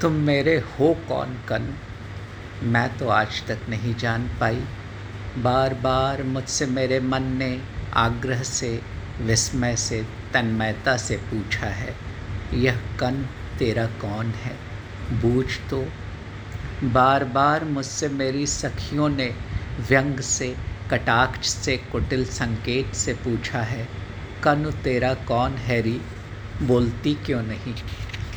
तुम मेरे हो कौन कन? मैं तो आज तक नहीं जान पाई। बार बार मुझसे मेरे मन ने आग्रह से, विस्मय से, तन्मयता से पूछा है, यह कन तेरा कौन है? बूझ तो। बार बार मुझसे मेरी सखियों ने व्यंग से, कटाक्ष से, कुटिल संकेत से पूछा है, कनु तेरा कौन हैरी बोलती क्यों नहीं?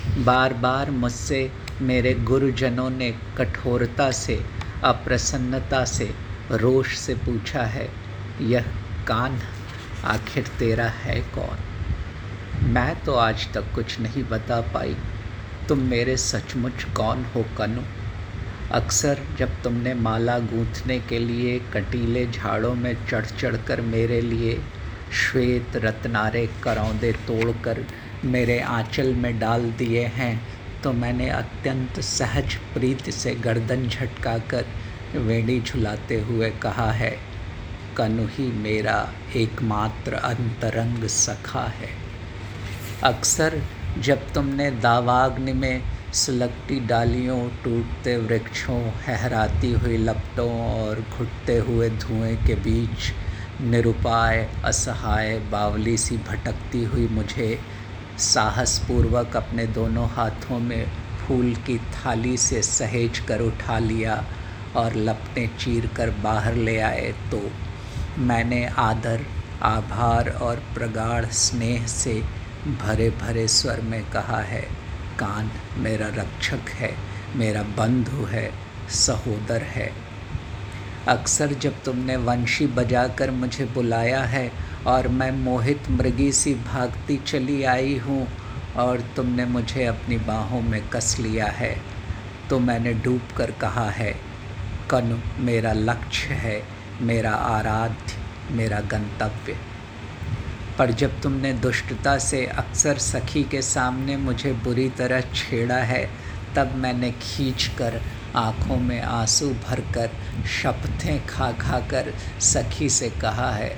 बार बार मुझसे मेरे गुरुजनों ने कठोरता से, अप्रसन्नता से, रोष से पूछा है, यह कान आखिर तेरा है कौन? मैं तो आज तक कुछ नहीं बता पाई। तुम मेरे सचमुच कौन हो कनु? अक्सर जब तुमने माला गूंथने के लिए, कटीले झाड़ों में चढ़ चढ़ कर मेरे लिए श्वेत रत्नारे करौंदे तोड़कर मेरे आंचल में डाल दिए हैं तो मैंने अत्यंत सहज प्रीति से गर्दन झटका कर वेणी झुलाते हुए कहा है, कनु ही मेरा एकमात्र अंतरंग सखा है। अक्सर जब तुमने दावाग्नि में सुलगती डालियों, टूटते वृक्षों, हहराती हुई लपटों और घुटते हुए धुएँ के बीच निरुपाय, असहाय, बावली सी भटकती हुई मुझे साहसपूर्वक अपने दोनों हाथों में फूल की थाली से सहेज कर उठा लिया और लपटें चीर कर बाहर ले आए तो मैंने आदर, आभार और प्रगाढ़ स्नेह से भरे भरे स्वर में कहा है, कान मेरा रक्षक है, मेरा बंधु है, सहोदर है। अक्सर जब तुमने वंशी बजाकर मुझे बुलाया है और मैं मोहित मृगी सी भागती चली आई हूँ और तुमने मुझे अपनी बाहों में कस लिया है तो मैंने डूब कर कहा है, कनु मेरा लक्ष्य है, मेरा आराध्य, मेरा गंतव्य। पर जब तुमने दुष्टता से अक्सर सखी के सामने मुझे बुरी तरह छेड़ा है, तब मैंने खींच कर आँखों में आँसू भरकर, शपथें खा खा कर सखी से कहा है,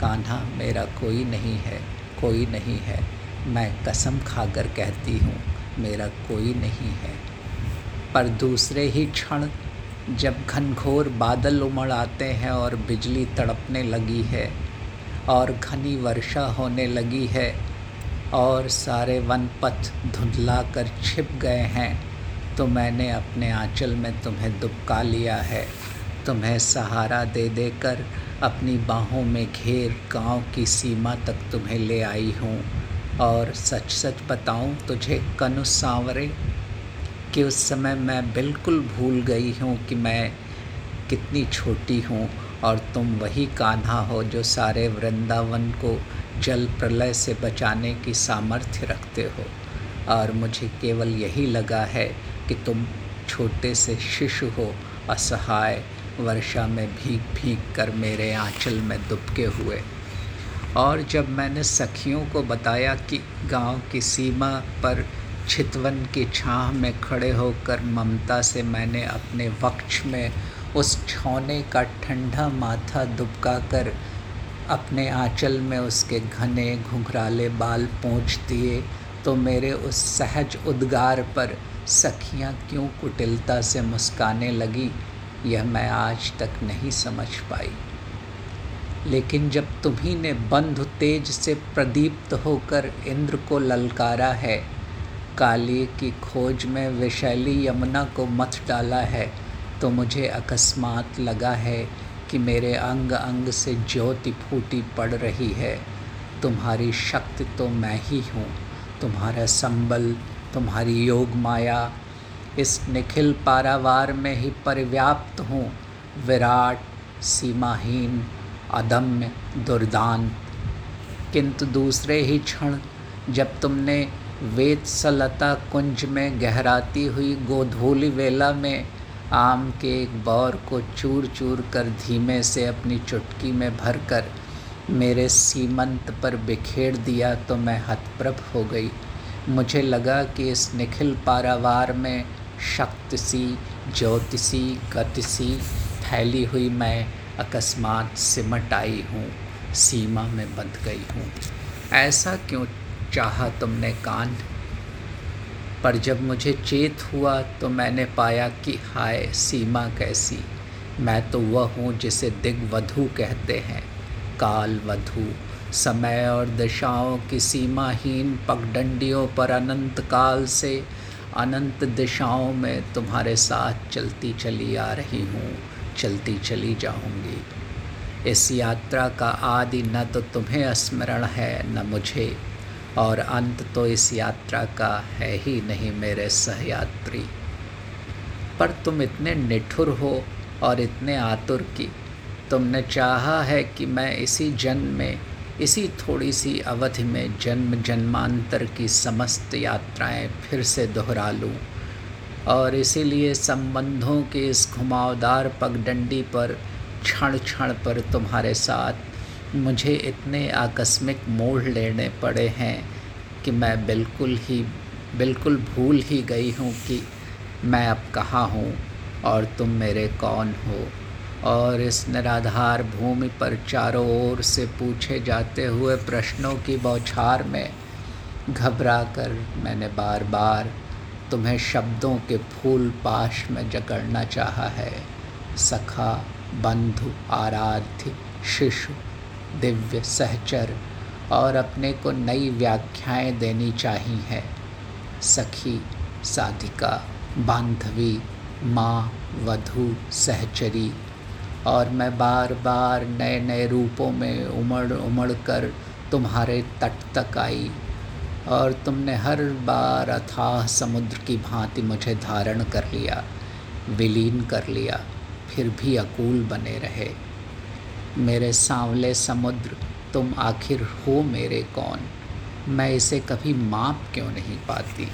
कान्हा, मेरा कोई नहीं है, कोई नहीं है। मैं कसम खाकर कहती हूँ, मेरा कोई नहीं है। पर दूसरे ही क्षण, जब घनघोर बादल उमड़ आते हैं और बिजली तड़पने लगी है, और घनी वर्षा होने लगी है, और सारे वन पथ धुंधला कर छिप गए हैं तो मैंने अपने आंचल में तुम्हें दुबका लिया है। तुम्हें सहारा दे देकर अपनी बाहों में घेर गाँव की सीमा तक तुम्हें ले आई हूँ। और सच सच बताऊँ तुझे कनु सांवरे, कि उस समय मैं बिल्कुल भूल गई हूँ कि मैं कितनी छोटी हूँ और तुम वही कान्हा हो जो सारे वृंदावन को जल प्रलय से बचाने की सामर्थ्य रखते हो। और मुझे केवल यही लगा है कि तुम छोटे से शिशु हो, असहाय, वर्षा में भीग भीग कर मेरे आंचल में दुबके हुए। और जब मैंने सखियों को बताया कि गाँव की सीमा पर छितवन की छाह में खड़े होकर ममता से मैंने अपने वक्ष में उस छौने का ठंडा माथा दुबका कर अपने आंचल में उसके घने घुघराले बाल पहुँच दिए तो मेरे उस सहज उद्गार पर सखियाँ क्यों कुटिलता से मुस्काने लगी, यह मैं आज तक नहीं समझ पाई। लेकिन जब तुम्ही ने बंधु तेज से प्रदीप्त होकर इंद्र को ललकारा है, काली की खोज में विशैली यमुना को मथ डाला है तो मुझे अकस्मात लगा है कि मेरे अंग अंग से ज्योति फूटी पड़ रही है। तुम्हारी शक्ति तो मैं ही हूँ। तुम्हारा संबल, तुम्हारी योग माया, इस निखिल पारावार में ही परिव्याप्त हूँ। विराट, सीमाहीन, अदम्य दुर्दान किंतु दूसरे ही क्षण, जब तुमने वेद सलता कुंज में गहराती हुई गोधूली वेला में आम के एक बौर को चूर चूर कर धीमे से अपनी चुटकी में भरकर मेरे सीमंत पर बिखेर दिया तो मैं हतप्रभ हो गई। मुझे लगा कि इस निखिल पारावार में शक्ति सी ज्योतिषी गतिसी फैली हुई मैं अकस्मात सिमट आई हूँ, सीमा में बंध गई हूँ। ऐसा क्यों चाहा तुमने कान पर जब मुझे चेत हुआ तो मैंने पाया कि हाय, सीमा कैसी? मैं तो वह हूँ जिसे दिग्वधु कहते हैं। काल वधु। समय और दिशाओं की सीमाहीन पगडंडियों पर अनंत काल से अनंत दिशाओं में तुम्हारे साथ चलती चली आ रही हूँ, चलती चली जाऊँगी। इस यात्रा का आदि न तो तुम्हें स्मरण है, न मुझे। और अंत तो इस यात्रा का है ही नहीं मेरे सहयात्री। पर तुम इतने निठुर हो और इतने आतुर की तुमने चाहा है कि मैं इसी जन्म में, इसी थोड़ी सी अवधि में जन्म जन्मांतर की समस्त यात्राएँ फिर से दोहरा लूँ। और इसीलिए संबंधों के इस घुमावदार पगडंडी पर क्षण क्षण पर तुम्हारे साथ मुझे इतने आकस्मिक मोड़ लेने पड़े हैं कि मैं बिल्कुल ही, बिल्कुल भूल ही गई हूँ कि मैं अब कहाँ हूँ और तुम मेरे कौन हो। और इस निराधार भूमि पर चारों ओर से पूछे जाते हुए प्रश्नों की बौछार में घबरा कर मैंने बार बार तुम्हें शब्दों के फूल पाश में जकड़ना चाहा है। सखा, बंधु, आराध्य, शिशु, दिव्य, सहचर और अपने को नई व्याख्याएँ देनी चाहिए हैं। सखी, साधिका, बांधवी, माँ, वधु, सहचरी और मैं बार बार नए नए रूपों में उमड़ उमड़ कर तुम्हारे तट तक आई। और तुमने हर बार अथाह समुद्र की भांति मुझे धारण कर लिया, विलीन कर लिया, फिर भी अकूल बने रहे। मेरे सांवले समुद्र, तुम आखिर हो मेरे कौन? मैं इसे कभी माप क्यों नहीं पाती?